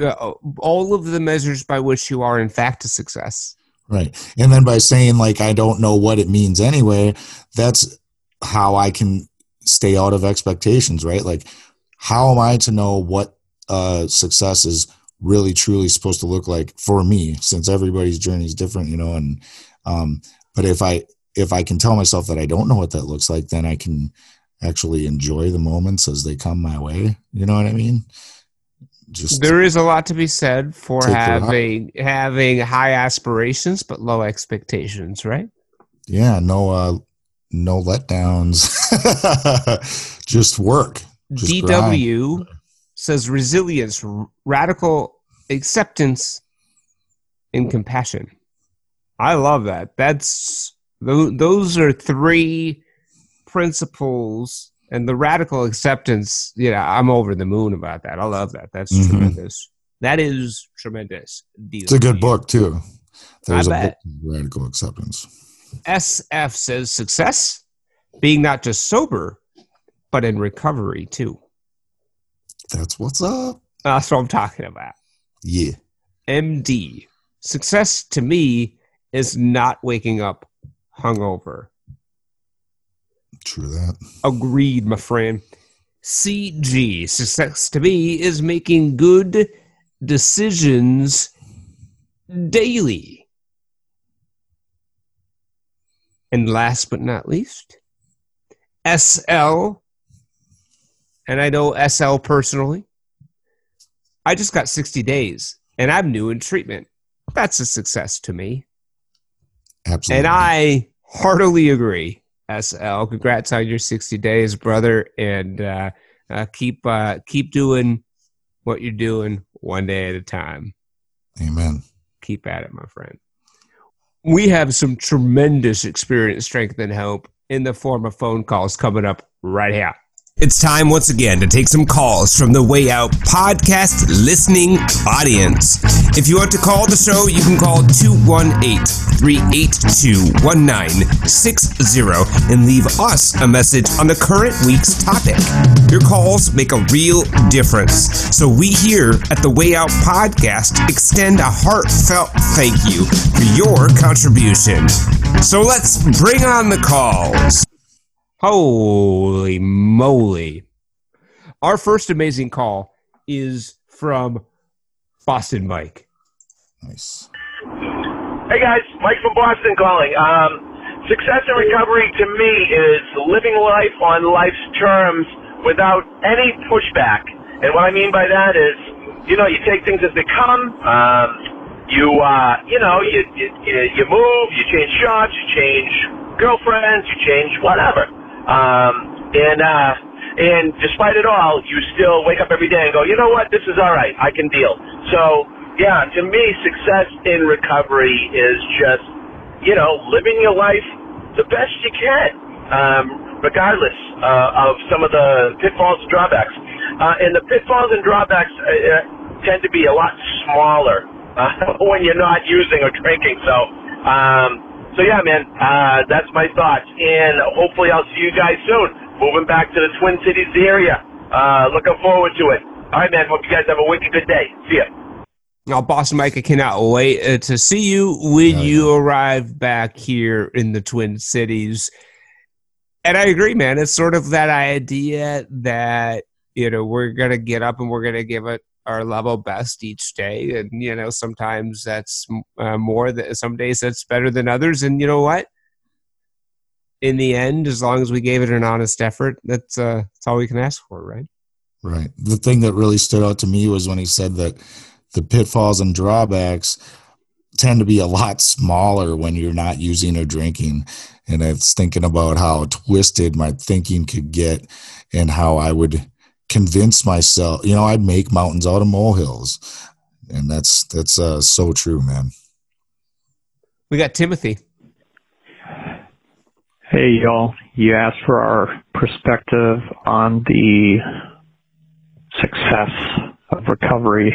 uh, all of the measures by which you are in fact a success right. And then by saying like I don't know what it means anyway, that's how I can stay out of expectations, right? Like, how am I to know what uh, success is really truly supposed to look like for me? Since everybody's journey is different, you know. And um, but if I if I can tell myself that I don't know what that looks like, then I can actually enjoy the moments as they come my way. You know what I mean? Just there is a lot to be said for Take the rock. having having high aspirations but low expectations right yeah, no uh, no letdowns. Just work. Just dw says resilience radical acceptance and compassion i love that that's tho- those are three principles and the radical acceptance yeah i'm over the moon about that i love that that's Mhm. tremendous that is tremendous It's a good book too. There's a book, Radical Acceptance. sf says success being not just sober but in recovery too That's what's up. that's what i'm talking about Yeah. MD. Success to me is not waking up hungover. True that. Agreed, my friend. CG. Success to me is making good decisions daily. And last but not least, SL. And I know SL personally. I just got 60 days and I'm new in treatment. That's a success to me. Absolutely. And I heartily agree. SL, congrats on your 60 days, brother, and uh, uh, keep uh, keep doing what you're doing one day at a time. Amen. Keep at it, my friend. We have some tremendous experience, strength, and hope in the form of phone calls coming up right here. It's time once again to take some calls from the Way Out podcast listening audience. If you want to call the show, you can call 218 382 1960 and leave us a message on the current week's topic. Your calls make a real difference. So we here at the Way Out podcast extend a heartfelt thank you for your contribution. So let's bring on the calls. Holy moly. Our first amazing call is from Boston Mike. Nice. Hey guys, Mike from Boston calling. Um, success and recovery to me is living life on life's terms without any pushback. And what I mean by that is, you know, you take things as they come. Um, you, uh, you know, you, you, you move, you change jobs, you change girlfriends, you change whatever. Um, and, uh, and despite it all, you still wake up every day and go, you know what, this is all right, I can deal. So, yeah, to me, success in recovery is just, you know, living your life the best you can, um, regardless uh, of some of the pitfalls and drawbacks. Uh, and the pitfalls and drawbacks uh, uh tend to be a lot smaller uh, when you're not using or drinking. So, um, so yeah, man, uh, that's my thoughts. And hopefully, I'll see you guys soon. Moving back to the Twin Cities area. Uh, looking forward to it. All right, man. Hope you guys have a wicked good day. See ya. Now, Boston Mike, I cannot wait uh, to see you when you arrive back here in the Twin Cities. And I agree, man. It's sort of that idea that, you know, we're going to get up and we're going to give it our level best each day. And, you know, sometimes that's uh, more that some days that's better than others. And you know what? In the end, as long as we gave it an honest effort, that's, uh, that's all we can ask for, right? Right. The thing that really stood out to me was when he said that the pitfalls and drawbacks tend to be a lot smaller when you're not using or drinking. And I was thinking about how twisted my thinking could get and how I would convince myself, you know, I'd make mountains out of molehills. And that's that's uh, so true, man. We got Timothy. Hey, y'all. You asked for our perspective on the success of recovery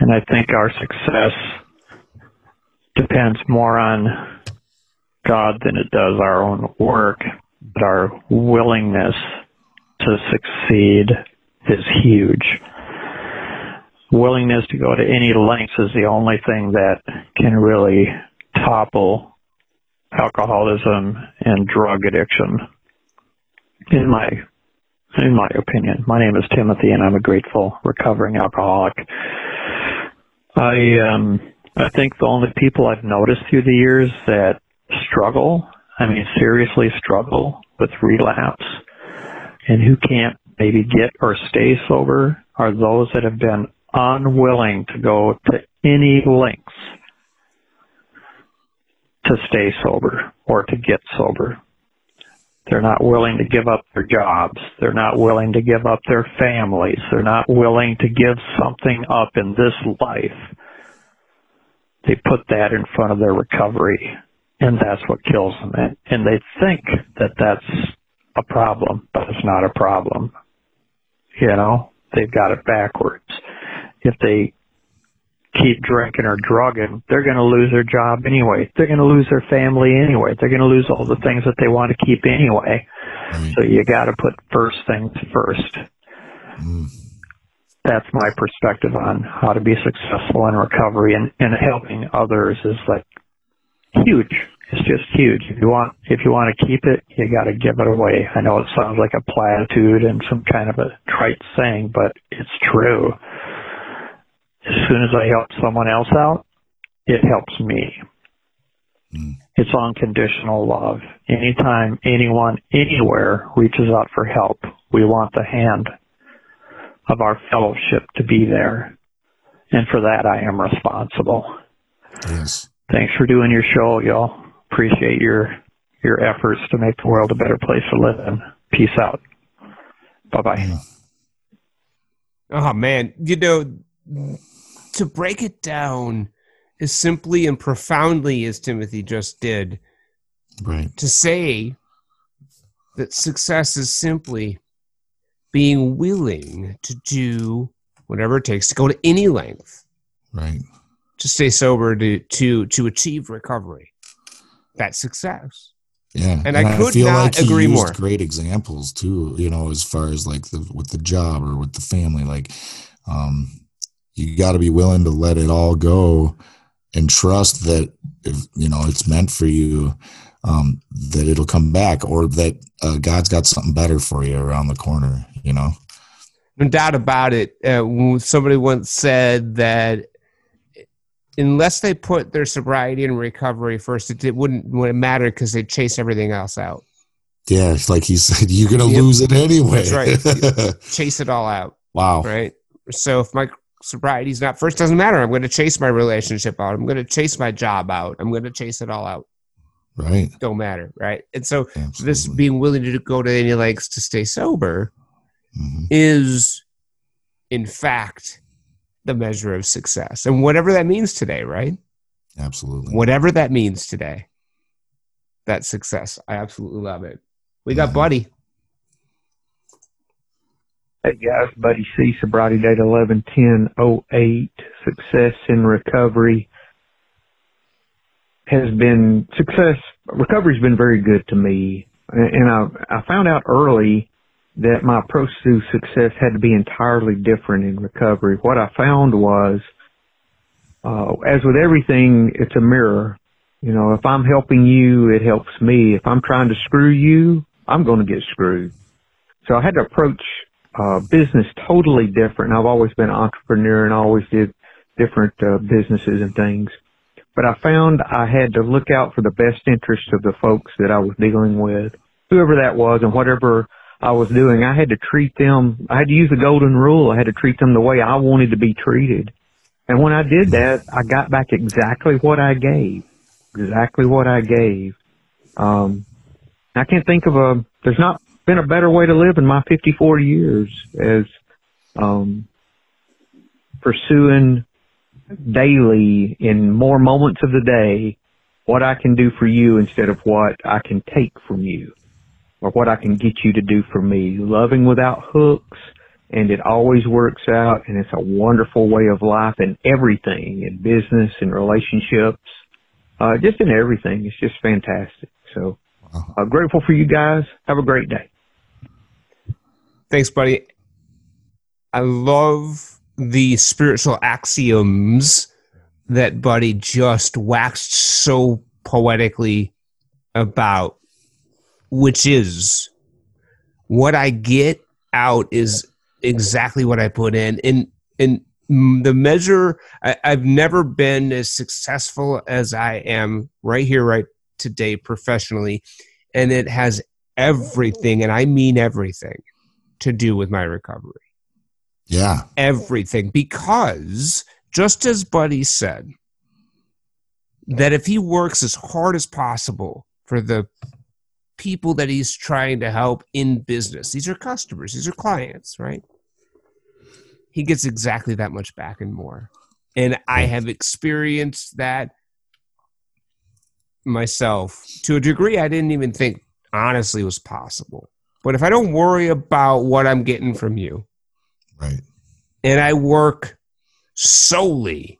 and I think our success depends more on God than it does our own work, but our willingness to succeed is huge. Willingness to go to any lengths is the only thing that can really topple alcoholism and drug addiction in my in my opinion. My name is Timothy and I'm a grateful recovering alcoholic. I um I think the only people I've noticed through the years that struggle, I mean seriously struggle with relapse and who can't maybe get or stay sober are those that have been unwilling to go to any lengths to stay sober or to get sober. They're not willing to give up their jobs. They're not willing to give up their families. They're not willing to give something up in this life. They put that in front of their recovery, and that's what kills them. And they think that that's a problem, but it's not a problem. You know, they've got it backwards. If they keep drinking or drugging, they're going to lose their job anyway. They're going to lose their family anyway. They're going to lose all the things that they want to keep anyway. So you got to put first things first. Mm. That's my perspective on how to be successful in recovery and, and helping others is like huge. It's just huge. If you want, if you want to keep it, you got to give it away. I know it sounds like a platitude and some kind of a trite saying, but it's true as soon as I help someone else out, it helps me. Mm. It's unconditional love. Anytime anyone anywhere reaches out for help, we want the hand of our fellowship to be there. And for that, I am responsible. Yes. Thanks for doing your show, y'all. Appreciate your your efforts to make the world a better place to live in. Peace out. Bye bye. Mm. Oh man, you know to break it down as simply and profoundly as Timothy just did, right? To say that success is simply being willing to do whatever it takes to go to any length, right? To stay sober, to to to achieve recovery. That's success. Yeah, and, and I could I feel not like he agree used more. Great examples too, you know, as far as like the with the job or with the family, like um, you got to be willing to let it all go and trust that if you know it's meant for you um, that it'll come back or that uh, god's got something better for you around the corner you know no doubt about it uh, somebody once said that unless they put their sobriety and recovery first, it, it wouldn't, wouldn't matter because they chase everything else out. Yeah, it's like he said, you're gonna Yep. lose it anyway. That's right. Chase it all out, wow. right? So if my sobriety's not first, doesn't matter. I'm going to chase my relationship out. I'm going to chase my job out. I'm going to chase it all out. Right. Don't matter, right? And so this being willing to go to any lengths to stay sober Mhm. is, in fact, the measure of success, and whatever that means today, right? Absolutely. Whatever that means today, that's success. I absolutely love it. We got Mhm. Buddy. Hey guys, Buddy C, sobriety date eleven ten oh eight. Success in recovery has been success. Recovery's been very good to me, and and I I found out early that my approach to success had to be entirely different in recovery. What I found was, uh, as with everything, it's a mirror. You know, if I'm helping you, it helps me. If I'm trying to screw you, I'm going to get screwed. So I had to approach uh, business totally different. I've always been an entrepreneur and always did different uh, businesses and things. But I found I had to look out for the best interest of the folks that I was dealing with, whoever that was and whatever I was doing. I had to treat them, I had to use the golden rule. I had to treat them the way I wanted to be treated. And when I did that, I got back exactly what I gave, exactly what I gave. Um, I can't think of a, there's not been a better way to live in my 54 years as um, pursuing daily in more moments of the day what I can do for you instead of what I can take from you or what I can get you to do for me. Loving without hooks and it always works out and it's a wonderful way of life in everything in business and relationships uh, just in everything. It's just fantastic. So uh, grateful for you guys. Have a great day. Thanks, buddy. I love the spiritual axioms that Buddy just waxed so poetically about, which is what I get out is exactly what I put in. And and the measure I, I've never been as successful as I am right here, right today, professionally, and it has everything, and I mean everything, to do with my recovery Yeah. everything because just as buddy said that if he works as hard as possible for the people that he's trying to help in business. These are customers. These are clients right? He gets exactly that much back and more. And i have experienced that myself. To a degree i didn't even think honestly was possible. But if i don't worry about what i'm getting from you Right. and I work solely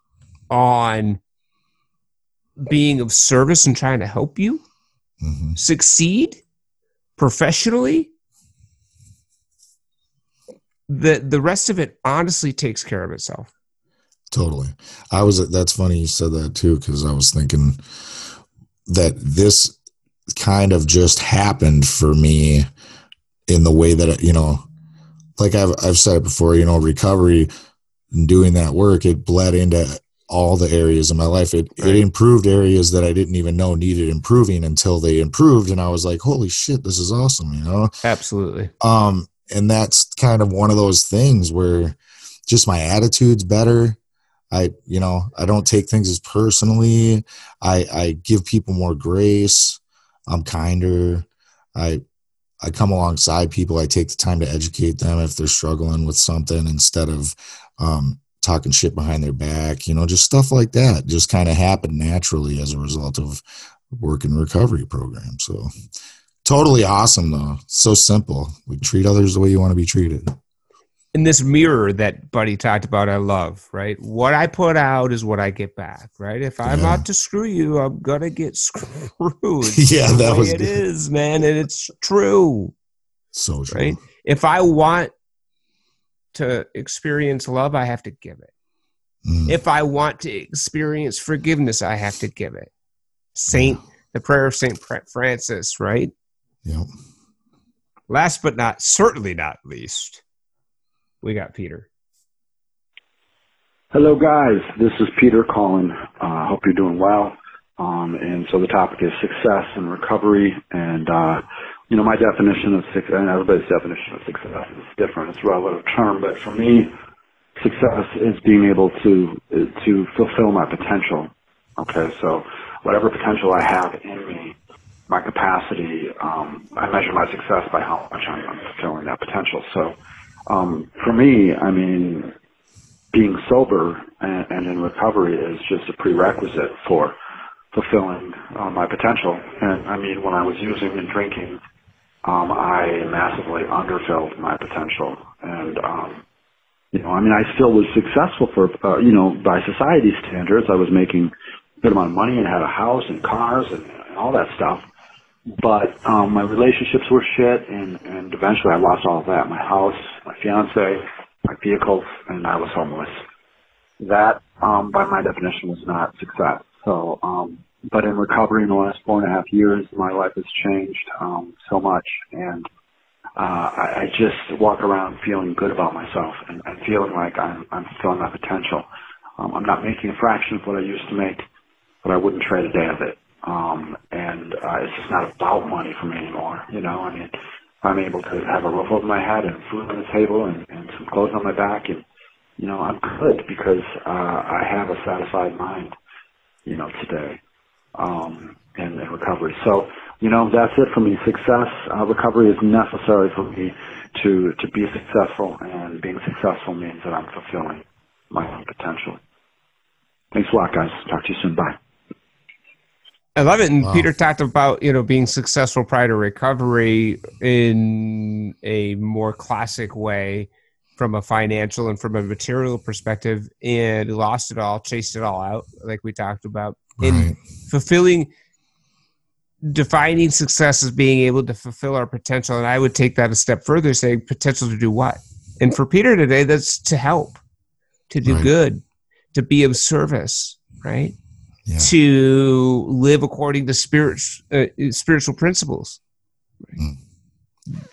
on being of service and trying to help you hmm succeed professionally, the the rest of it honestly takes care of itself. Totally. I was. That's funny you said that too, because I was thinking that this kind of just happened for me in the way that you know, like I've I've said it before. You know, recovery and doing that work, it bled into all the areas of my life. It Right. it improved areas that I didn't even know needed improving until they improved, and I was like, holy shit, this is awesome. You know. Absolutely. Um, and that's kind of one of those things where just my attitude's better. I, you know, I don't take things as personally. I, I give people more grace. I'm kinder. I, I come alongside people. I take the time to educate them if they're struggling with something instead of, um, talking shit behind their back, you know, just stuff like that just kind of happened naturally as a result of working recovery program. So totally awesome though. So simple. We treat others the way you want to be treated. And this mirror that Buddy talked about, I love, right? What I put out is what I get back, right? If I'm Yeah. out to screw you, I'm gonna get screwed. Yeah, that was it good. is, man, and it's true. So true. right? If I want to experience love, I have to give it. Mm, If I want to experience forgiveness, I have to give it. Saint, the prayer of Saint Francis, right? Yep. Last but not certainly not least, we got Peter. Hello, guys. This is Peter calling. I uh, hope you're doing well. Um, and so the topic is success and recovery. And, uh, you know, my definition of success, and everybody's definition of success is different. It's a relative term, but for me, success is being able to, to fulfill my potential. Okay. So whatever potential I have in me, my capacity, um, I measure my success by how much I'm fulfilling that potential. So, um, for me, I mean, being sober and, and in recovery is just a prerequisite for fulfilling uh, my potential. And I mean, when I was using and drinking, um, I massively underfilled my potential. And, um, you know, I mean, I still was successful for, uh, you know, by society standards. I was making a good amount of money and had a house and cars and, and all that stuff. But um, my relationships were shit, and, and eventually I lost all of that. My house, my fiance, my vehicles, and I was homeless. That, um, by my definition, was not success. So, um, but in recovery in the last four and a half years, my life has changed um, so much, and uh, I, I just walk around feeling good about myself and, and feeling like I'm, I'm fulfilling my potential. Um, I'm not making a fraction of what I used to make, but I wouldn't trade a day of it. Um, and uh, it's just not about money for me anymore. You know, I mean, I'm able to have a roof over my head and food on the table and, and some clothes on my back and you know I'm good because uh, I have a satisfied mind you know today um, and, and recovery so you know that's it for me success uh, recovery is necessary for me to to be successful and being successful means that I'm fulfilling my own potential thanks a lot guys talk to you soon bye I love it. And wow. Peter talked about, you know, being successful prior to recovery in a more classic way from a financial and from a material perspective and lost it all, chased it all out, like we talked about. Right. In fulfilling defining success as being able to fulfill our potential. And I would take that a step further, saying potential to do what? And for Peter today, that's to help, to do right. good, to be of service, right? yeah. to live according to spirit, uh, spiritual principles. Mm.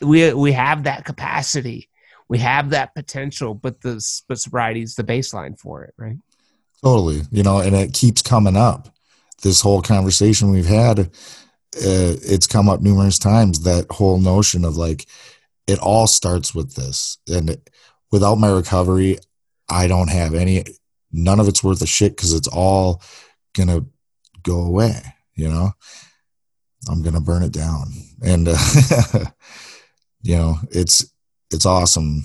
We we have that capacity, we have that potential, but the but sobriety is the baseline for it, right? Totally, you know, and it keeps coming up. This whole conversation we've had, uh, it's come up numerous times. That whole notion of like, it all starts with this, and it, without my recovery, I don't have any. None of it's worth a shit because it's all gonna go away you know i'm gonna burn it down and uh, you know it's it's awesome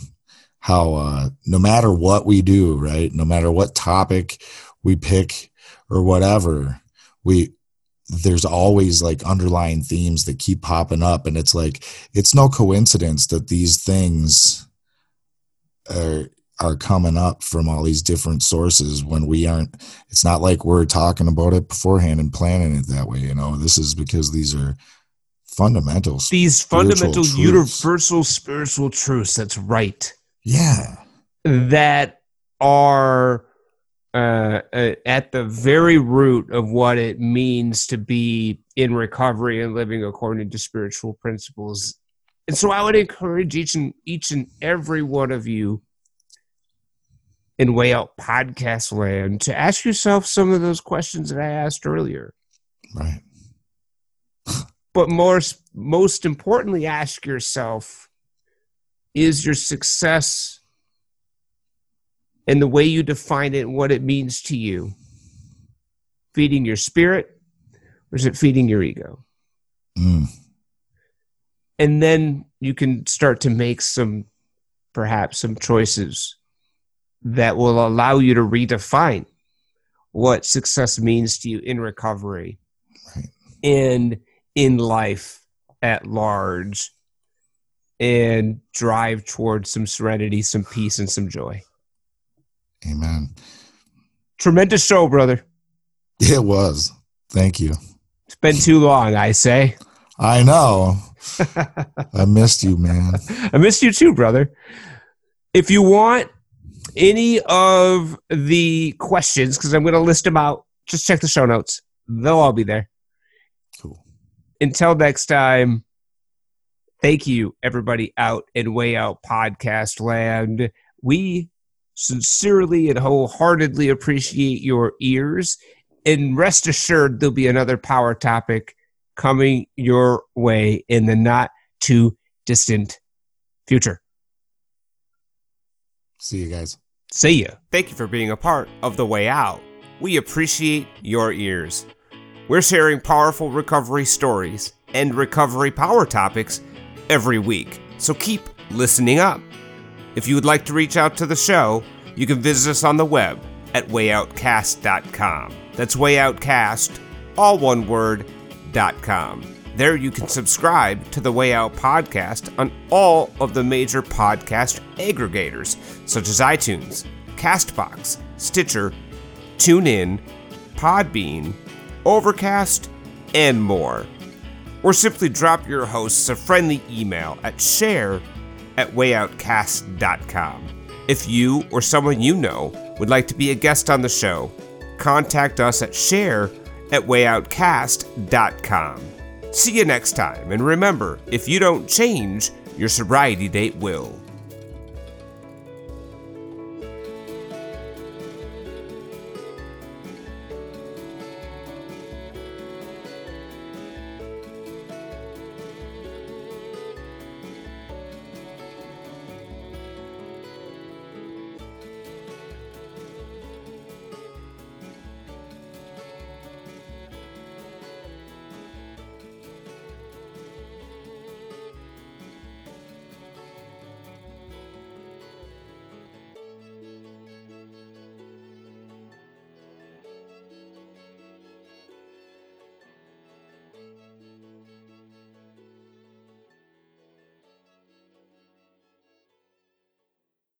how uh, no matter what we do right no matter what topic we pick or whatever we there's always like underlying themes that keep popping up and it's like it's no coincidence that these things are are coming up from all these different sources when we aren't it's not like we're talking about it beforehand and planning it that way you know this is because these are fundamental these fundamental truths. universal spiritual truths that's right yeah that are uh, uh, at the very root of what it means to be in recovery and living according to spiritual principles and so i would encourage each and each and every one of you in Way Out podcast land to ask yourself some of those questions that I asked earlier. Right. but more, most importantly, ask yourself is your success and the way you define it and what it means to you feeding your spirit or is it feeding your ego? Mm. And then you can start to make some, perhaps, some choices that will allow you to redefine what success means to you in recovery right. and in life at large and drive towards some serenity, some peace, and some joy. Amen. Tremendous show, brother. It was. Thank you. It's been too long, I say. I know. I missed you, man. I missed you too, brother. If you want any of the questions, because I'm going to list them out, just check the show notes. They'll all be there. Cool. Until next time, thank you, everybody out and way out podcast land. We sincerely and wholeheartedly appreciate your ears. And rest assured, there'll be another power topic coming your way in the not too distant future. See you guys. See ya. Thank you for being a part of The Way Out. We appreciate your ears. We're sharing powerful recovery stories and recovery power topics every week, so keep listening up. If you would like to reach out to the show, you can visit us on the web at wayoutcast.com. That's wayoutcast, all one word, dot com. There you can subscribe to the Way Out podcast on all of the major podcast aggregators, such as iTunes, Castbox, Stitcher, TuneIn, Podbean, Overcast, and more. Or simply drop your hosts a friendly email at share at wayoutcast.com. If you or someone you know would like to be a guest on the show, contact us at share at wayoutcast.com. See you next time, and remember if you don't change, your sobriety date will.